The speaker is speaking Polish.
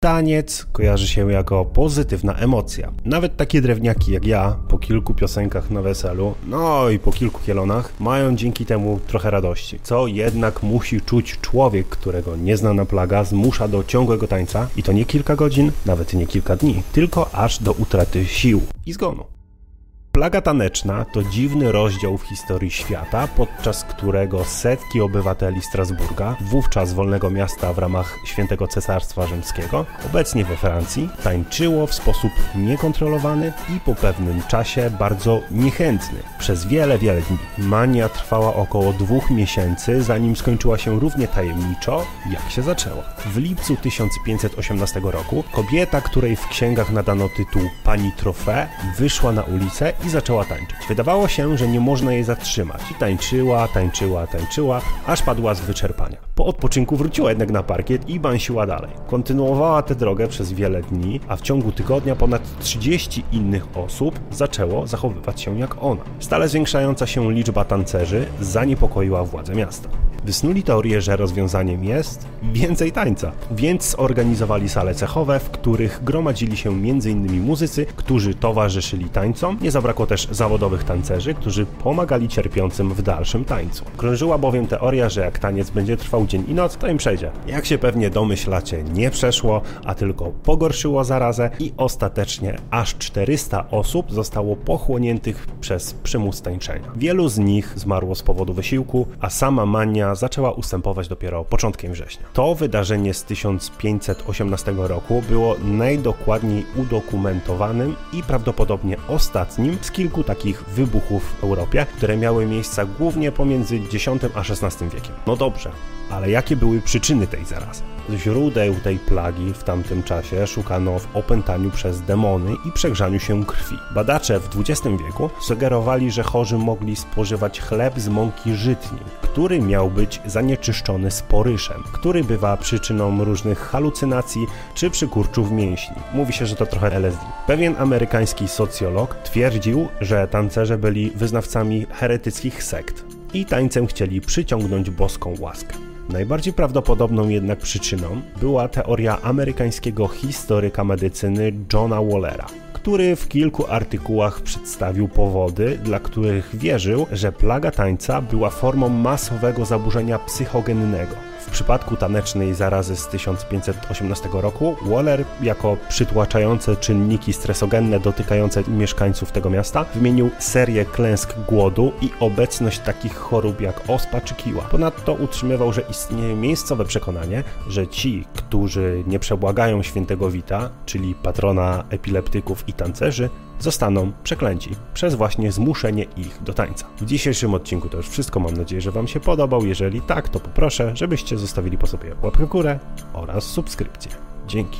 Taniec kojarzy się jako pozytywna emocja. Nawet takie drewniaki jak ja, po kilku piosenkach na weselu, no i po kilku kielonach, mają dzięki temu trochę radości. Co jednak musi czuć człowiek, którego nieznana plaga zmusza do ciągłego tańca i to nie kilka godzin, nawet nie kilka dni, tylko aż do utraty sił i zgonu. Plaga taneczna to dziwny rozdział w historii świata, podczas którego setki obywateli Strasburga, wówczas wolnego miasta w ramach Świętego Cesarstwa Rzymskiego, obecnie we Francji, tańczyło w sposób niekontrolowany i po pewnym czasie bardzo niechętny. Przez wiele, wiele dni. Mania trwała około dwóch miesięcy, zanim skończyła się równie tajemniczo, jak się zaczęła. W lipcu 1518 roku kobieta, której w księgach nadano tytuł Pani Trofé, wyszła na ulicę i zaczęła tańczyć. Wydawało się, że nie można jej zatrzymać. I tańczyła, tańczyła, tańczyła, aż padła z wyczerpania. Po odpoczynku wróciła jednak na parkiet i bansiła dalej. Kontynuowała tę drogę przez wiele dni, a w ciągu tygodnia ponad 30 innych osób zaczęło zachowywać się jak ona. Stale zwiększająca się liczba tancerzy zaniepokoiła władze miasta. Wysnuli teorię, że rozwiązaniem jest więcej tańca, więc zorganizowali sale cechowe, w których gromadzili się m.in. muzycy, którzy towarzyszyli tańcom. Nie zabrakło też zawodowych tancerzy, którzy pomagali cierpiącym w dalszym tańcu. Krążyła bowiem teoria, że jak taniec będzie trwał dzień i noc, to im przejdzie. Jak się pewnie domyślacie, nie przeszło, a tylko pogorszyło zarazę i ostatecznie aż 400 osób zostało pochłoniętych przez przymus tańczenia. Wielu z nich zmarło z powodu wysiłku, a sama mania zaczęła ustępować dopiero początkiem września. To wydarzenie z 1518 roku było najdokładniej udokumentowanym i prawdopodobnie ostatnim z kilku takich wybuchów w Europie, które miały miejsce głównie pomiędzy X a XVI wiekiem. No dobrze, ale jakie były przyczyny tej zarazy? Źródeł tej plagi w tamtym czasie szukano w opętaniu przez demony i przegrzaniu się krwi. Badacze w XX wieku sugerowali, że chorzy mogli spożywać chleb z mąki żytniej, który miał być zanieczyszczony sporyszem, który bywa przyczyną różnych halucynacji czy przykurczów mięśni. Mówi się, że to trochę LSD. Pewien amerykański socjolog twierdził, że tancerze byli wyznawcami heretyckich sekt i tańcem chcieli przyciągnąć boską łaskę. Najbardziej prawdopodobną jednak przyczyną była teoria amerykańskiego historyka medycyny Johna Wallera, który w kilku artykułach przedstawił powody, dla których wierzył, że plaga tańca była formą masowego zaburzenia psychogennego. W przypadku tanecznej zarazy z 1518 roku Waller jako przytłaczające czynniki stresogenne dotykające mieszkańców tego miasta wymienił serię klęsk głodu i obecność takich chorób jak ospa czy kiła. Ponadto utrzymywał, że istnieje miejscowe przekonanie, że ci, którzy nie przebłagają świętego Wita, czyli patrona epileptyków i tancerzy, zostaną przeklęci przez właśnie zmuszenie ich do tańca. W dzisiejszym odcinku to już wszystko. Mam nadzieję, że Wam się podobał. Jeżeli tak, to poproszę, żebyście zostawili po sobie łapkę górę oraz subskrypcję. Dzięki.